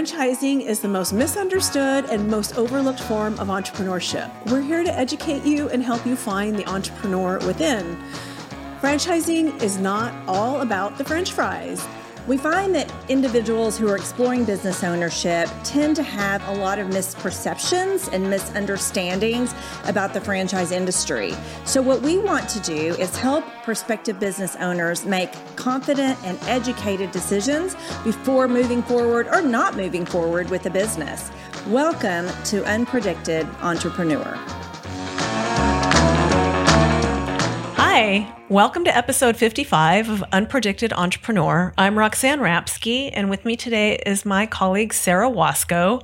Franchising is the most misunderstood and most overlooked form of entrepreneurship. We're here to educate you and help you find the entrepreneur within. Franchising is not all about the french fries. We find that individuals who are exploring business ownership tend to have a lot of misperceptions and misunderstandings about the franchise industry. So, what we want to do is help prospective business owners make confident and educated decisions before moving forward or not moving forward with a business. Welcome to Unpredicted Entrepreneur. Hi, welcome to episode 55 of Unpredicted Entrepreneur. I'm Roxanne Rapske, and with me today is my colleague Sarah Waskow.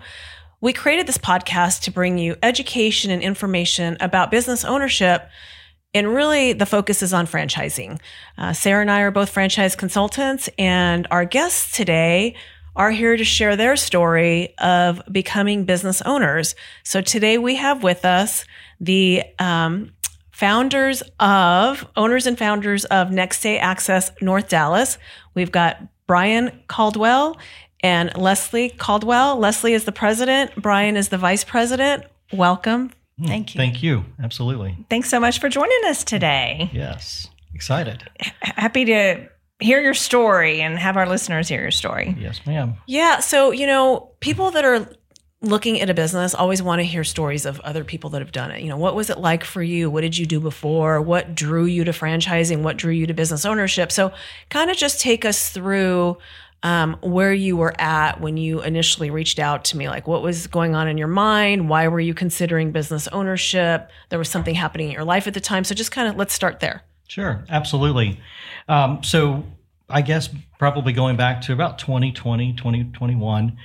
We created this podcast to bring you education and information about business ownership, and really the focus is on franchising. Uh, Sarah and I are both franchise consultants, and our guests today are here to share their story of becoming business owners. So today we have with us the um, founders of, owners and founders of Next Day Access North Dallas. We've got Brien Caldwell and Lesli Caldwell. Lesli is the president, Brien is the vice president. Welcome. Hmm, Thank you. Thank you. Absolutely. Thanks so much for joining us today. Yes. Excited. H- happy to hear your story and have our listeners hear your story. Yes, ma'am. Yeah. So, you know, people that are looking at a business always want to hear stories of other people that have done it. You know what was it like for you? What did you do before? What drew you to franchising? What drew you to business ownership? So kind of just take us through um, where you were at when you initially reached out to me. Like what was going on in your mind? Why were you considering business ownership? There was something happening in your life at the time. So just kind of let's start there. Sure absolutely. Um, so i guess probably going back to about 2020 2021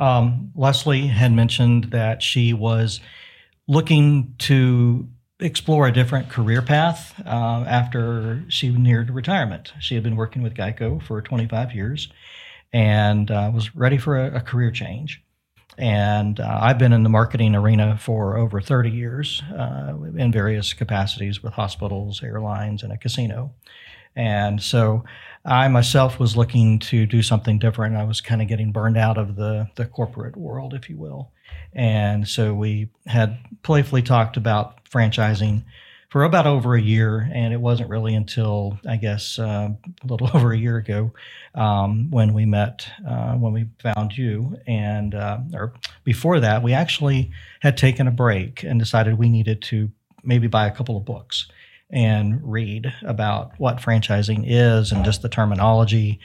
um, Lesli had mentioned that she was looking to explore a different career path uh, after she neared retirement. She had been working with Geico for 25 years and uh, was ready for a, a career change. And uh, I've been in the marketing arena for over 30 years uh, in various capacities with hospitals, airlines, and a casino. And so I myself was looking to do something different. I was kind of getting burned out of the, the corporate world, if you will. And so we had playfully talked about franchising for about over a year. And it wasn't really until, I guess, uh, a little over a year ago um, when we met, uh, when we found you. And, uh, or before that, we actually had taken a break and decided we needed to maybe buy a couple of books and read about what franchising is and just the terminology.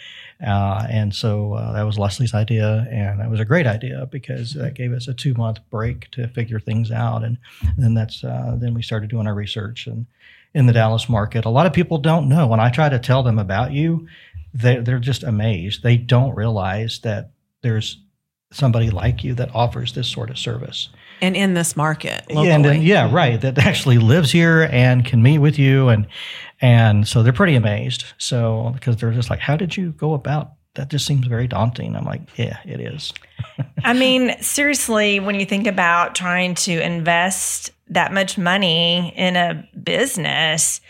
Uh, and so uh, that was Lesli's idea, and that was a great idea because that gave us a two month break to figure things out. And then that's uh, then we started doing our research and in the Dallas market. A lot of people don't know when I try to tell them about you, they, they're just amazed. They don't realize that there's somebody like you that offers this sort of service and in this market locally. Yeah, and, yeah, right. That actually lives here and can meet with you, and and so they're pretty amazed. So because they're just like, how did you go about? That just seems very daunting. I'm like, yeah, it is. I mean, seriously, when you think about trying to invest that much money in a business,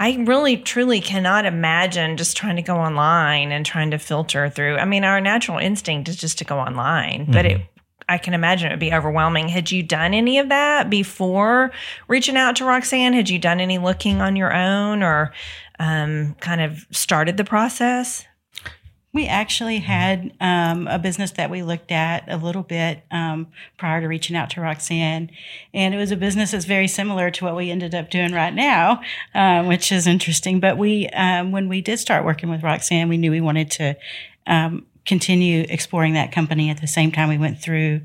I really truly cannot imagine just trying to go online and trying to filter through. I mean, our natural instinct is just to go online, but mm-hmm. it I can imagine it would be overwhelming. Had you done any of that before reaching out to Roxanne? Had you done any looking on your own or um, kind of started the process? We actually had um, a business that we looked at a little bit um, prior to reaching out to Roxanne. And it was a business that's very similar to what we ended up doing right now, um, which is interesting. But we, um, when we did start working with Roxanne, we knew we wanted to um, continue exploring that company at the same time we went through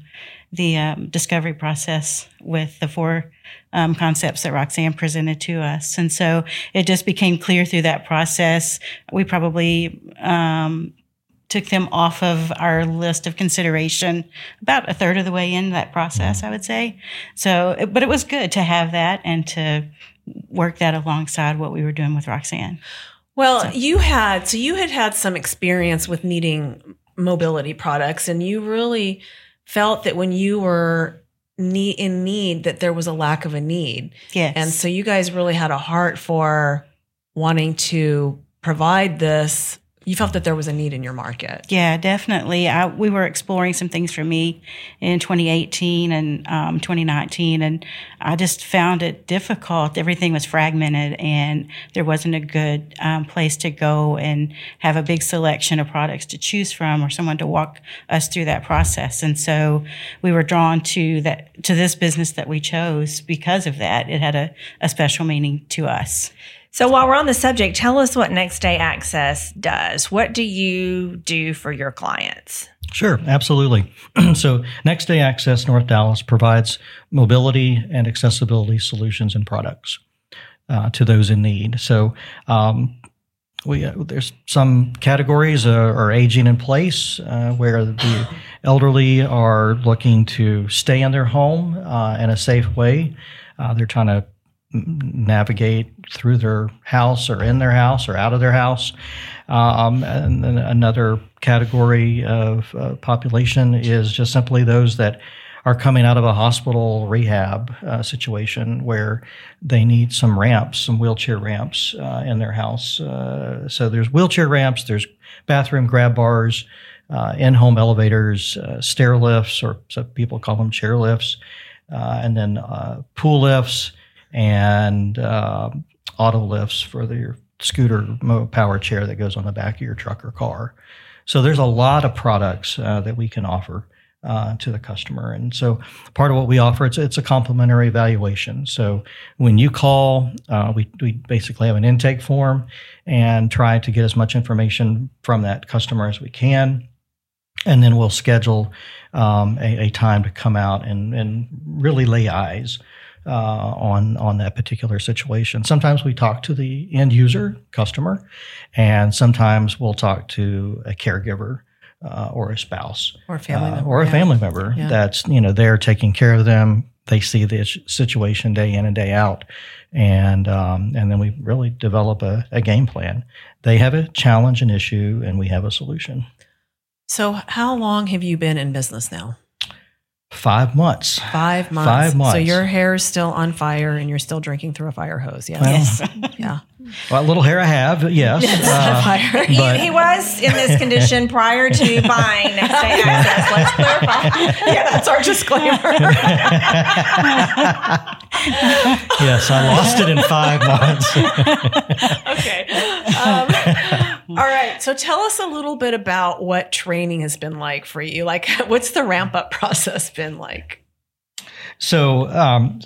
the um, discovery process with the four um, concepts that Roxanne presented to us. And so it just became clear through that process. We probably um, took them off of our list of consideration about a third of the way in that process, I would say. So, but it was good to have that and to work that alongside what we were doing with Roxanne. Well, so. you had so you had had some experience with needing mobility products, and you really felt that when you were need, in need, that there was a lack of a need. Yes, and so you guys really had a heart for wanting to provide this you felt that there was a need in your market. Yeah, definitely. I, we were exploring some things for me in 2018 and um, 2019, and I just found it difficult. Everything was fragmented, and there wasn't a good um, place to go and have a big selection of products to choose from, or someone to walk us through that process. And so we were drawn to that to this business that we chose because of that. It had a, a special meaning to us. So while we're on the subject, tell us what Next Day Access does. What do you do for your clients? Sure, absolutely. so, Next Day Access North Dallas provides mobility and accessibility solutions and products uh, to those in need. So, um, we uh, there's some categories uh, are aging in place uh, where the elderly are looking to stay in their home uh, in a safe way. Uh, they're trying to navigate through their house or in their house or out of their house. Um, and then another category of uh, population is just simply those that are coming out of a hospital rehab uh, situation where they need some ramps, some wheelchair ramps uh, in their house. Uh, so there's wheelchair ramps, there's bathroom grab bars, uh, in-home elevators, uh, stair lifts, or some people call them chair lifts, and then pool lifts and uh, auto lifts for the, scooter power chair that goes on the back of your truck or car. So there's a lot of products uh, that we can offer uh, to the customer, and so part of what we offer it's it's a complimentary evaluation. So when you call, uh, we we basically have an intake form and try to get as much information from that customer as we can. And then we'll schedule um, a, a, time to come out and, and really lay eyes uh, on on that particular situation. Sometimes we talk to the end user customer, and sometimes we'll talk to a caregiver. Uh, or a spouse, or a family uh, member, or a yeah. family member yeah. that's you know they're taking care of them. They see the situation day in and day out, and um, and then we really develop a, a game plan. They have a challenge, an issue, and we have a solution. So, how long have you been in business now? Five months. Five months. Five months. So your hair is still on fire and you're still drinking through a fire hose. Yes. Well, yeah. What little hair I have, yes. Uh, he, he, was in this condition prior to buying next day access. Let's clarify. yeah, that's our disclaimer. yes, I lost it in five months. okay. Um, all right. So tell us a little bit about what training has been like for you. Like, what's the ramp up process been like? So, um,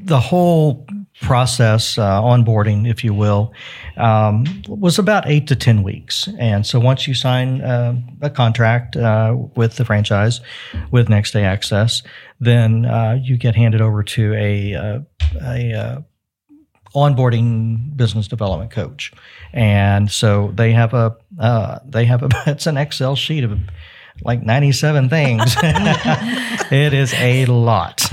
the whole process, uh, onboarding, if you will, um, was about eight to 10 weeks. And so once you sign uh, a contract uh, with the franchise with Next Day Access, then uh, you get handed over to a, uh, a uh, onboarding business development coach. And so they have a, uh, they have a, it's an Excel sheet of like 97 things. it is a lot.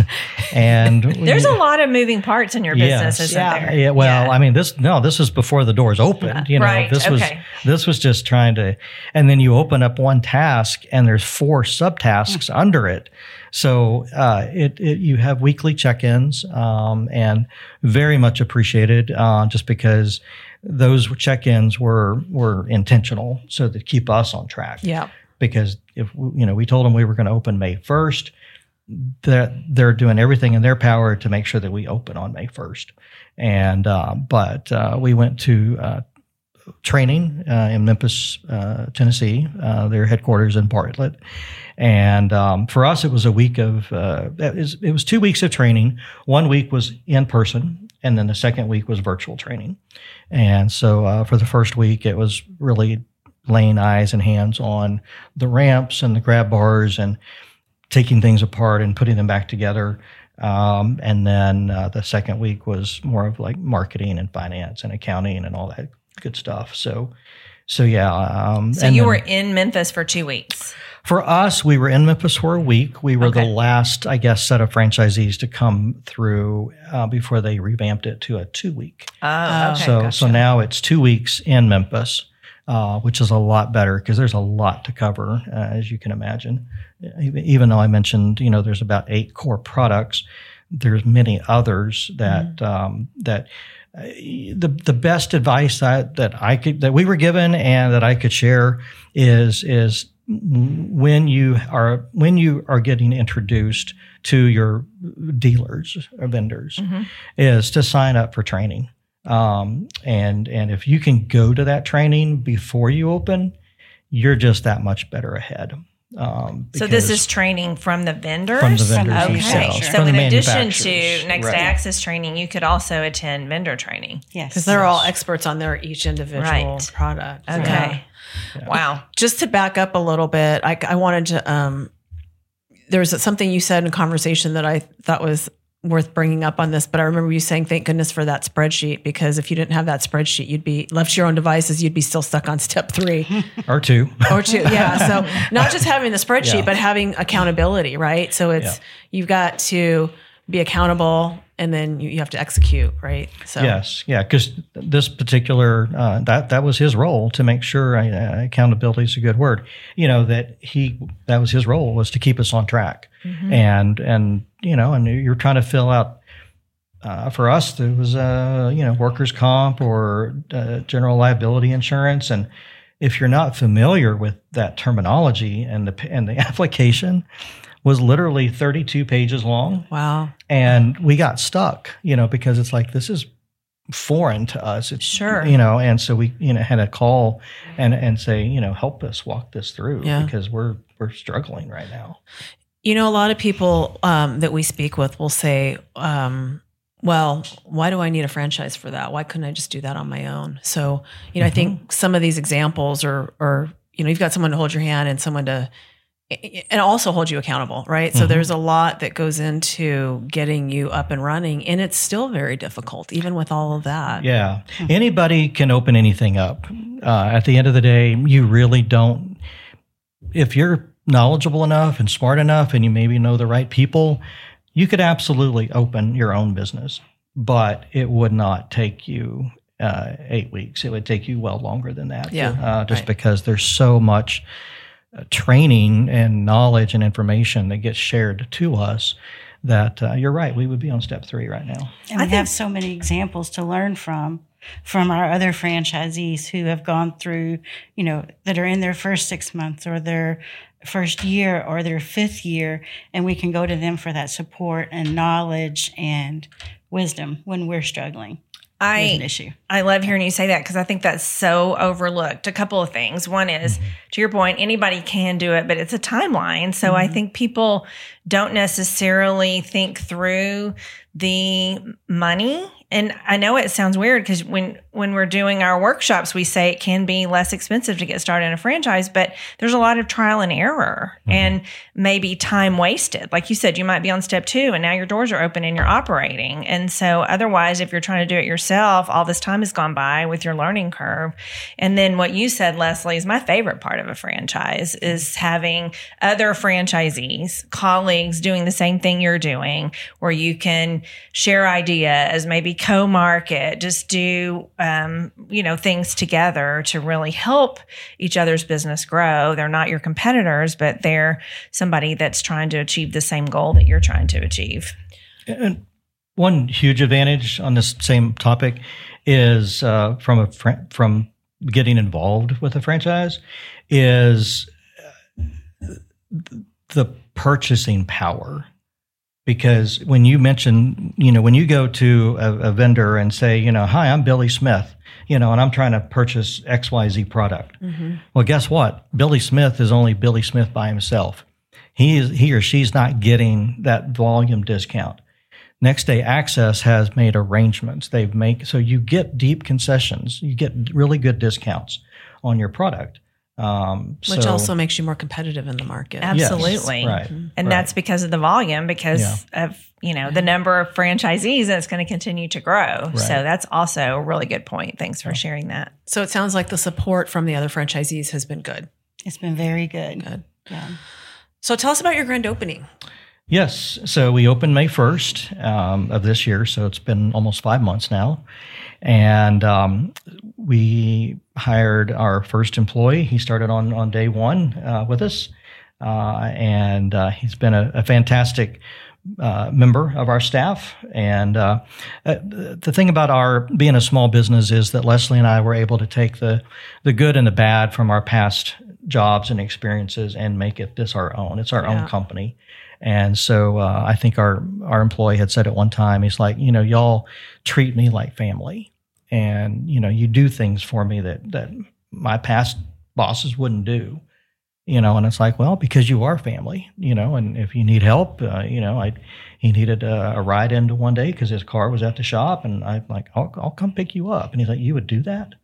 And there's a lot of moving parts in your business, yes, isn't yeah, there? Yeah. Well, yeah. I mean, this, no, this is before the doors opened. You know, right, this okay. was, this was just trying to, and then you open up one task and there's four subtasks mm. under it. So, uh, it, it, you have weekly check-ins, um, and very much appreciated, uh, just because those check-ins were, were intentional so to keep us on track. Yeah because if you know we told them we were going to open May 1st that they're doing everything in their power to make sure that we open on May 1st and uh, but uh, we went to uh, training uh, in Memphis uh, Tennessee. Uh, their headquarters in Bartlett. And um, for us it was a week of was, it was two weeks of training. One week was in person and then the second week was virtual training. And so for the first week it was really laying eyes and hands on the ramps and the grab bars and taking things apart and putting them back together. Um, and then uh, the second week was more of like marketing and finance and accounting and all that good stuff. So, so yeah. Um, so you then, were in Memphis for two weeks. For us, we were in Memphis for a week. We were okay. the last, I guess, set of franchisees to come through uh, before they revamped it to a two week. Oh, okay. So, gotcha. so now it's two weeks in Memphis uh, which is a lot better because there's a lot to cover, uh, as you can imagine. Even though I mentioned, you know, there's about eight core products, there's many others that mm-hmm. um, that the the best advice that that I could that we were given and that I could share is is when you are when you are getting introduced to your dealers or vendors mm-hmm. is to sign up for training um, and and if you can go to that training before you open you're just that much better ahead um, so this is training from the vendors. From the vendors okay. themselves. So in addition to next right. access training, you could also attend vendor training. Yes, because they're yes. all experts on their each individual right. product. Okay. Yeah. Yeah. Wow. Just to back up a little bit, I, I wanted to. Um, there was something you said in conversation that I thought was worth bringing up on this, but I remember you saying, "Thank goodness for that spreadsheet," because if you didn't have that spreadsheet, you'd be left to your own devices. You'd be still stuck on step three or two, or two. Yeah. So not just having the spreadsheet, yeah. but having accountability, right? So it's yeah. you've got to be accountable and then you, you have to execute, right? So yes, yeah, because this particular uh, that that was his role to make sure uh, accountability is a good word. You know that he that was his role was to keep us on track, mm-hmm. and and you know, and you're trying to fill out. Uh, for us, there was uh, you know workers' comp or uh, general liability insurance, and if you're not familiar with that terminology and the and the application, was literally 32 pages long. Wow. And we got stuck, you know, because it's like, this is foreign to us. It's, sure. You know, and so we, you know, had a call and, and say, you know, help us walk this through yeah. because we're, we're struggling right now. You know, a lot of people um, that we speak with will say, um, well, why do I need a franchise for that? Why couldn't I just do that on my own? So, you know, mm-hmm. I think mm-hmm. some of these examples are, are, you know, you've got someone to hold your hand and someone to and also hold you accountable, right? Mm-hmm. So there's a lot that goes into getting you up and running, and it's still very difficult, even with all of that. Yeah, anybody can open anything up. Uh, at the end of the day, you really don't. If you're knowledgeable enough and smart enough, and you maybe know the right people, you could absolutely open your own business, but it would not take you uh, eight weeks. It would take you well longer than that. Yeah, uh, just right. because there's so much uh, training and knowledge and information that gets shared to us that uh, you're right we would be on step three right now and we have so many examples to learn from from our other franchisees who have gone through you know that are in their first six months or their first year or their fifth year and we can go to them for that support and knowledge and wisdom when we're struggling I, an issue. I love hearing you say that because I think that's so overlooked. A couple of things. One is, mm-hmm. to your point, anybody can do it, but it's a timeline. So mm-hmm. I think people don't necessarily think through the money and I know it sounds weird because when when we're doing our workshops, we say it can be less expensive to get started in a franchise, but there's a lot of trial and error mm-hmm. and maybe time wasted. Like you said, you might be on step two and now your doors are open and you're operating. And so otherwise, if you're trying to do it yourself, all this time has gone by with your learning curve. And then what you said, Lesli, is my favorite part of a franchise is having other franchisees, colleagues doing the same thing you're doing, where you can share ideas, maybe co-market, just do, um, you know, things together to really help each other's business grow. They're not your competitors, but they're somebody that's trying to achieve the same goal that you're trying to achieve. And one huge advantage on this same topic is uh, from a fr- from getting involved with a franchise is the purchasing power because when you mention, you know, when you go to a, a, vendor and say, you know, hi, I'm Billy Smith, you know, and I'm trying to purchase XYZ product. Mm-hmm. Well, guess what? Billy Smith is only Billy Smith by himself. He is, he or she's not getting that volume discount. Next Day Access has made arrangements. They've made so you get deep concessions, you get really good discounts on your product. Um, Which so, also makes you more competitive in the market. Absolutely. Yes, right. And right. that's because of the volume, because yeah. of, you know, the number of franchisees that's going to continue to grow. Right. So that's also a really good point. Thanks for sharing that. So it sounds like the support from the other franchisees has been good. It's been very good. Good. Yeah. So tell us about your grand opening. Yes. So we opened May 1st um, of this year. So it's been almost five months now. And um, we hired our first employee. He started on, on day one uh, with us. Uh, and uh, he's been a, a, fantastic uh, member of our staff. And uh, uh, the thing about our being a small business is that Lesli and I were able to take the the good and the bad from our past jobs and experiences and make it this our own. It's our Yeah. own company. And so uh, I think our our employee had said at one time, he's like, you know, y'all treat me like family, and you know, you do things for me that that my past bosses wouldn't do. You know and it's like well because you are family you know and if you need help uh, you know i he needed a, a ride into one day because his car was at the shop and i'm like I'll, I'll come pick you up. And he's like you would do that?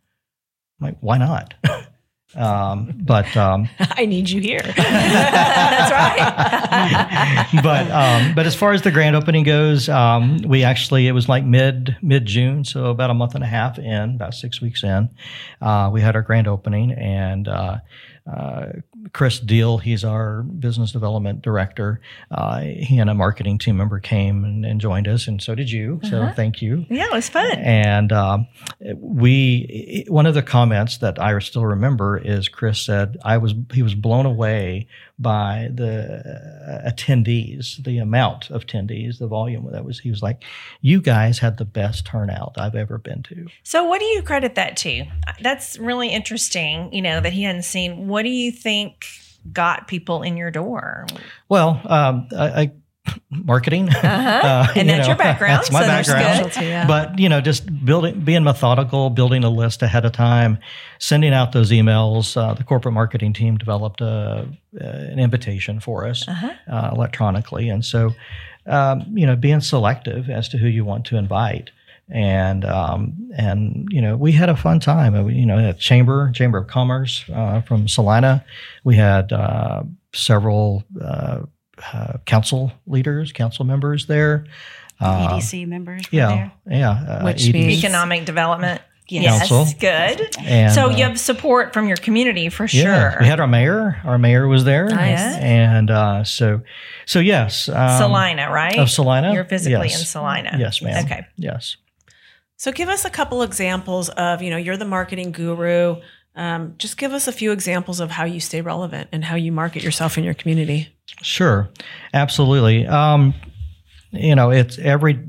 I'm like why not um, but um, I need you here. That's right. but um, but as far as the grand opening goes, um, we actually it was like mid mid June, so about a month and a half in, about six weeks in, uh, we had our grand opening, and uh, uh, Chris Deal, he's our business development director. Uh, he and a marketing team member came and, and joined us, and so did you. So thank you. Yeah, it was fun. And um, we, one of the comments that I still remember is Chris said, "I was he was blown away by the uh, attendees, the amount of attendees, the volume that was." He was like, "You guys had the best turnout I've ever been to." So, what do you credit that to? That's really interesting, you know, that he hadn't seen. What do you think got people in your door? Well, um, I, I marketing, Uh-huh. Uh, and that's know, your background. That's my so background. Yeah. But you know, just building, being methodical, building a list ahead of time, sending out those emails. Uh, the corporate marketing team developed a, uh, an invitation for us Uh-huh. uh, electronically, and so um, you know, being selective as to who you want to invite. And um, and you know we had a fun time. We, You know, at Chamber Chamber of Commerce uh, from Celina, we had uh, several uh, council leaders, council members there. Uh, EDC members were yeah, there. yeah. Uh, Which EDC. means- Economic development. Yes. Council. good. And, so uh, you have support from your community for Yeah, sure. we had our mayor. Our mayor was there, Nice. and uh, so so yes, um, Celina, right? of Celina. You're physically Yes. in Celina. Yes, ma'am. Okay. Yes. So give us a couple examples of, you know, you're the marketing guru. Um, just give us a few examples of how you stay relevant and how you market yourself in your community. Sure, absolutely. Um, you know, it's every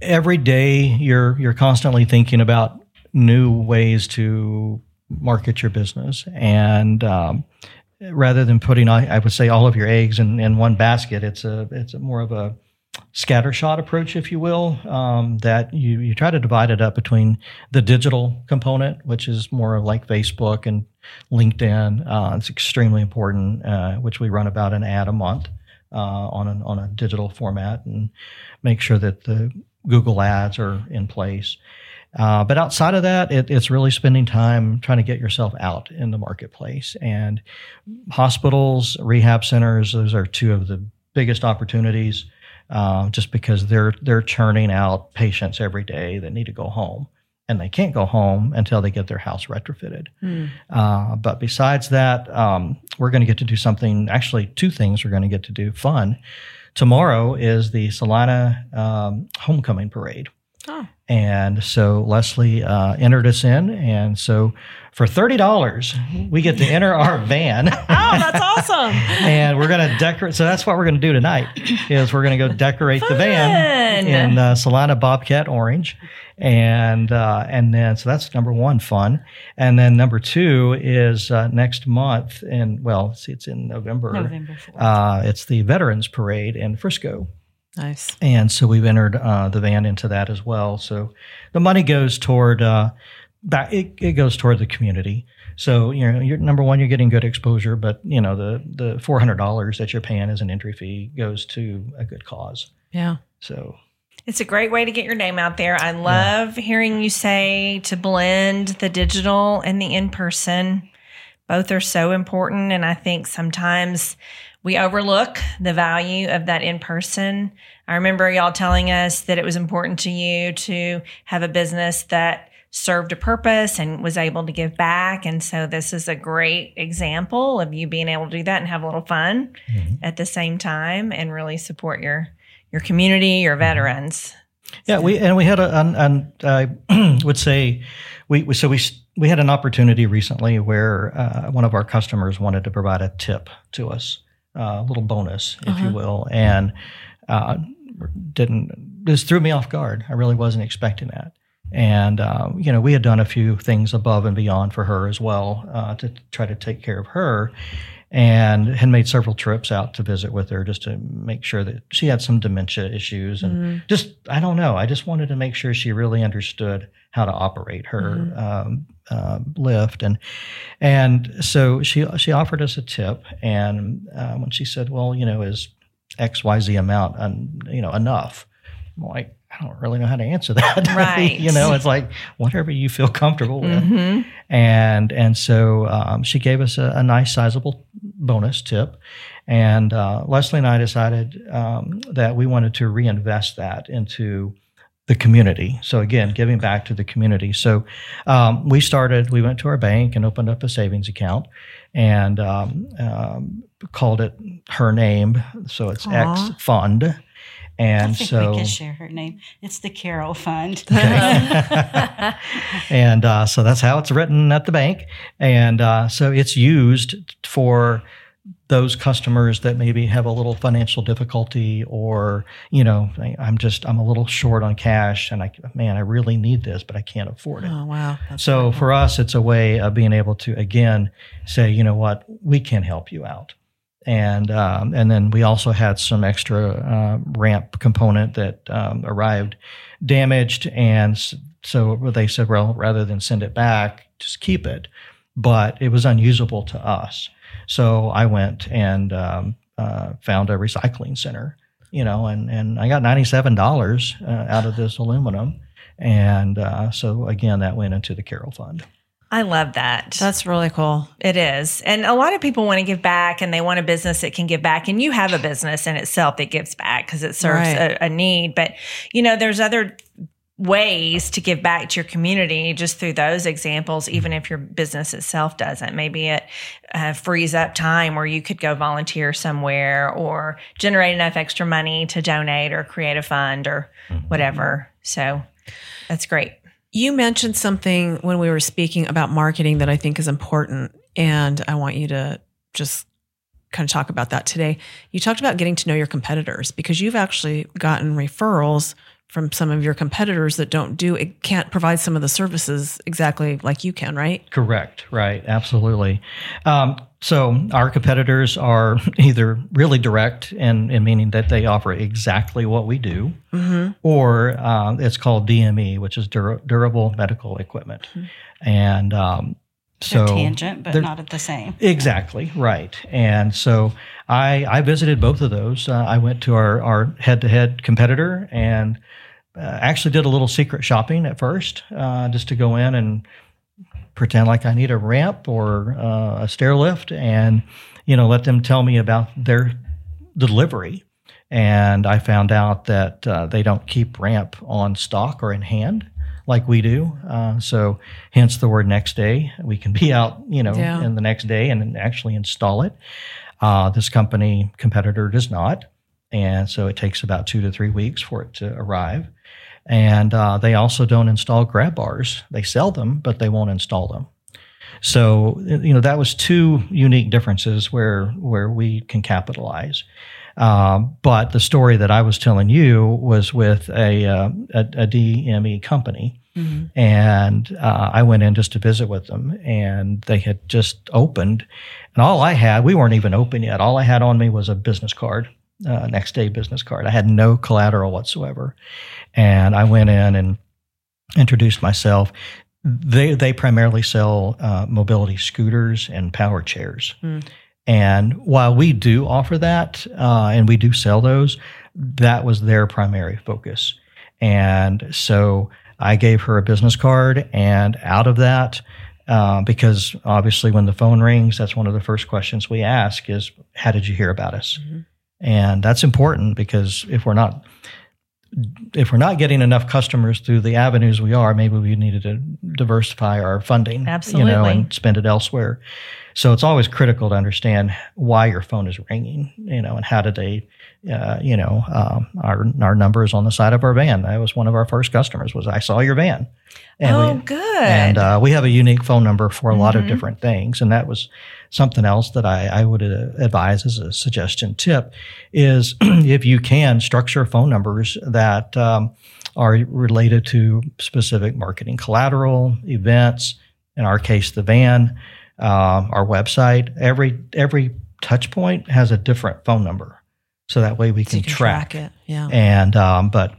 every day you're you're constantly thinking about new ways to market your business, and um, rather than putting, I, I would say, all of your eggs in, in one basket, it's a it's a more of a scattershot approach, if you will, um, that you, you try to divide it up between the digital component, which is more like Facebook and LinkedIn. Uh, it's extremely important, uh, which we run about an ad a month uh, on, an, on a digital format and make sure that the Google ads are in place. Uh, but outside of that, it, it's really spending time trying to get yourself out in the marketplace. And hospitals, rehab centers, those are two of the biggest opportunities uh, just because they're they're churning out patients every day that need to go home, and they can't go home until they get their house retrofitted. Uh, but besides that, um, we're going to get to do something. Actually, two things we're going to get to do. Fun. Tomorrow is the Celina um, homecoming parade. Oh. And so Lesli uh, entered us in, and so for thirty dollars, we get to enter our van. Oh, that's awesome. and we're going to decorate. So that's what we're going to do tonight. Is we're going to go decorate the van in uh, Celina Bobcat orange, and uh, and then so that's number one, fun. And then number two is uh, next month, and well, see, it's in November. November 4th. Uh, it's the Veterans Parade in Frisco. Nice. And so we've entered uh, the van into that as well. So the money goes toward uh, back. It, it goes toward the community. So you know, you're, number one, you're getting good exposure, but you know the the four hundred dollars that you're paying as an entry fee goes to a good cause. Yeah. So It's a great way to get your name out there. I love hearing you say to blend the digital and the in person. Both are so important. And I think sometimes we overlook the value of that in person. I remember y'all telling us that it was important to you to have a business that served a purpose and was able to give back. And so this is a great example of you being able to do that and have a little fun mm-hmm. at the same time and really support your your community, your mm-hmm. veterans. Yeah, we and we had a, an, an I would say we, we so we we had an opportunity recently where uh, one of our customers wanted to provide a tip to us, uh, a little bonus, if you will, and uh, didn't this threw me off guard. I really wasn't expecting that. And uh, you know, we had done a few things above and beyond for her as well uh, to try to take care of her, and had made several trips out to visit with her just to make sure that she had some dementia issues and Mm-hmm. just I don't know. I just wanted to make sure she really understood how to operate her Mm-hmm. um, uh, lift and and so she she offered us a tip and uh, when she said, well, you know, is X Y Z amount un, you know enough? I'm like. I don't really know how to answer that. Right. you know, it's like whatever you feel comfortable with Mm-hmm. and and so um, she gave us a, a nice sizable bonus tip and uh, lesli and i decided um, that we wanted to reinvest that into the community so again giving back to the community so um, we started we went to our bank and opened up a savings account and um, um, called it her name so it's x fund I and think so we can share her name. It's the Carol Fund. and uh, so that's how it's written at the bank. And uh, so it's used for those customers that maybe have a little financial difficulty or you know I- i'm just i'm a little short on cash and i man i really need this but i can't afford it. Oh wow. That's so really for us, it's a way of being able to again say, you know what, we can help you out, and um, and then we also had some extra uh, ramp component that um, arrived damaged, and so they said, well, rather than send it back, just keep it, but it was unusable to us, so I went and um, uh, found a recycling center, you know, and and I got ninety seven dollars uh, out of this aluminum. And uh, so again, that went into the Carol Fund. I love that. That's really cool. It is. And a lot of people want to give back and they want a business that can give back. And you have a business in itself that gives back because it serves Right. a, a need. But, you know, there's other ways to give back to your community just through those examples, even if your business itself doesn't. Maybe it uh, frees up time where you could go volunteer somewhere or generate enough extra money to donate or create a fund or whatever. So that's great. You mentioned something when we were speaking about marketing that I think is important, and I want you to just kind of talk about that today. You talked about getting to know your competitors because you've actually gotten referrals from some of your competitors that don't do it can't provide some of the services exactly like you can, right? Correct. Right. Absolutely. Um, so our competitors are either really direct in, in meaning that they offer exactly what we do, or um, it's called DME, which is dur- durable medical equipment. And um, so tangent, but not at the same. Exactly right, and so I I visited both of those. Uh, I went to our our head to head competitor and uh, actually did a little secret shopping at first, uh, just to go in and pretend like I need a ramp or uh, a stair lift, and you know let them tell me about their delivery. And I found out that uh, they don't keep ramp on stock or in hand like we do. Uh, so, hence the word next day. We can be out, you know, Yeah. in the next day and actually install it. Uh, this company competitor does not, and so it takes about two to three weeks for it to arrive. And uh, they also don't install grab bars. They sell them, but they won't install them. So you know that was two unique differences where where we can capitalize. Um, but the story that I was telling you was with a uh, a, a DME company, and uh, I went in just to visit with them, and they had just opened, and all I had we weren't even open yet. All I had on me was a business card, uh, next day business card. I had no collateral whatsoever, and I went in and introduced myself. They they primarily sell uh, mobility scooters and power chairs. And while we do offer that uh, and we do sell those, that was their primary focus. And so I gave her a business card, and out of that, uh, because obviously when the phone rings, that's one of the first questions we ask is, "How did you hear about us?" And that's important because if we're not if we're not getting enough customers through the avenues we are, maybe we needed to diversify our funding, you know, Absolutely. and spend it elsewhere. So it's always critical to understand why your phone is ringing, you know, and how did they, uh, you know, um, our our numbers on the side of our van. That was one of our first customers. Was I saw your van. And oh, we, good. And uh, we have a unique phone number for a mm-hmm. lot of mm-hmm. different things, and that was something else that I, I would uh, advise as a suggestion tip is if you can structure phone numbers that um, are related to specific marketing collateral, events. In our case, the van, uh, our website. Every every touch point has a different phone number, so that way we so can, can track. track. it. Yeah. And um, but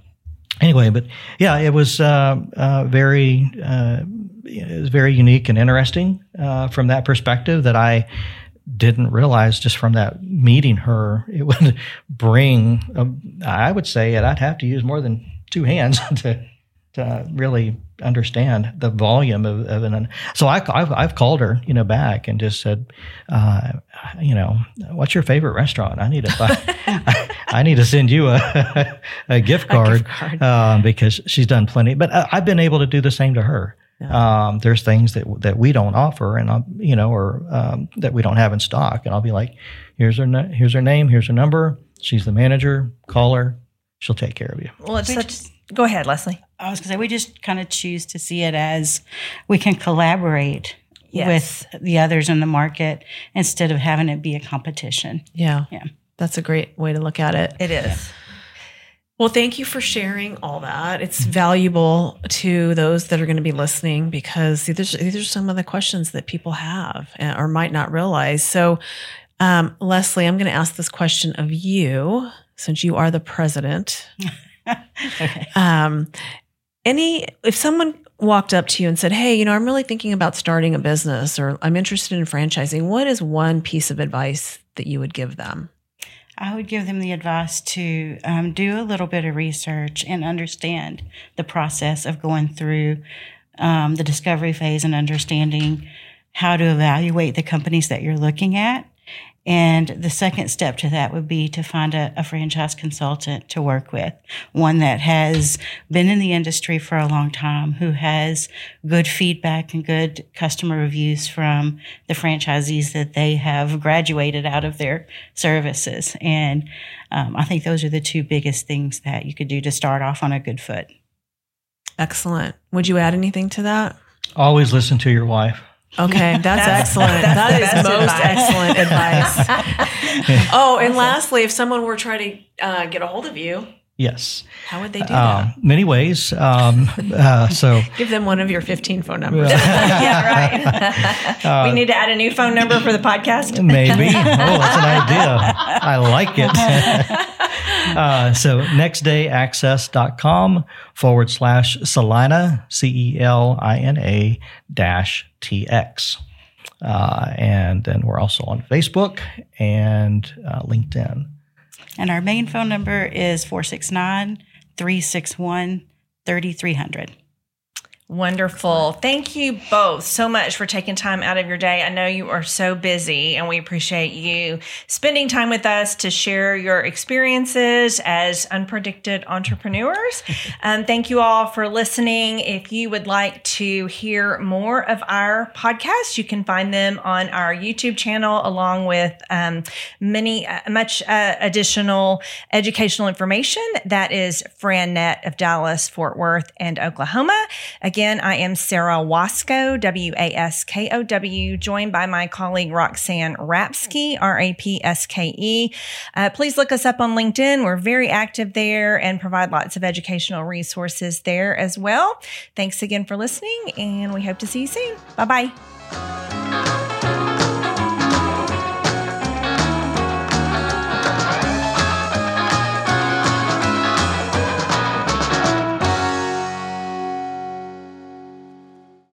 anyway, but yeah, it was uh, uh, very uh, it was very unique and interesting uh, from that perspective that I didn't realize just from that meeting her it would bring um, I would say it I'd have to use more than two hands to to really understand the volume of, of an. So I, have I've called her, you know, back and just said, uh, you know, what's your favorite restaurant? I need to buy, I, I, need to send you a, a gift card, a gift card. Um, because she's done plenty. But I, have been able to do the same to her. Yeah. Um, there's things that that we don't offer, and I'll, you know, or um, that we don't have in stock, and I'll be like, here's her, here's her name, here's her number. She's the manager. Call her. She'll take care of you. Well, it's such. Go ahead, Lesli. I was going to say, we just kind of choose to see it as we can collaborate yes. with the others in the market instead of having it be a competition. Yeah. Yeah. That's a great way to look at it. It is. Yeah. Well, thank you for sharing all that. It's valuable to those that are going to be listening because these are, these are some of the questions that people have uh, or might not realize. So, um, Lesli, I'm going to ask this question of you since you are the president. okay. Um, any if someone walked up to you and said, "Hey, you know, I'm really thinking about starting a business or I'm interested in franchising." What is one piece of advice that you would give them? I would give them the advice to um, do a little bit of research and understand the process of going through um, the discovery phase and understanding how to evaluate the companies that you're looking at and the second step to that would be to find a, a, franchise consultant to work with, one that has been in the industry for a long time, who has good feedback and good customer reviews from the franchisees that they have graduated out of their services. And um, I think those are the two biggest things that you could do to start off on a good foot. Excellent. Would you add anything to that? Always listen to your wife. Okay, that's, that's excellent. That's that is most advice. excellent advice. oh, and lastly, if someone were trying to uh, get a hold of you, yes, how would they do that? Um, many ways. Um, uh, so give them one of your fifteen phone numbers. yeah, right. Uh, we need to add a new phone number for the podcast. Maybe. Oh, that's an idea. I like it. Uh, so nextdayaccess.com forward slash Celina, C E L I N A dash T X. Uh, and then we're also on Facebook and uh, LinkedIn. And our main phone number is 469 361 3300. Wonderful. Thank you both so much for taking time out of your day. I know you are so busy and we appreciate you spending time with us to share your experiences as unpredicted entrepreneurs. um, thank you all for listening. If you would like to hear more of our podcasts, you can find them on our YouTube channel along with um, many, uh, much uh, additional educational information. That is FranNet of Dallas, Fort Worth, and Oklahoma. Again, Again, I am Sarah Waskow, W A S K O W, joined by my colleague Roxanne Rapske, R A P S K E. Uh, please look us up on LinkedIn. We're very active there and provide lots of educational resources there as well. Thanks again for listening, and we hope to see you soon. Bye bye.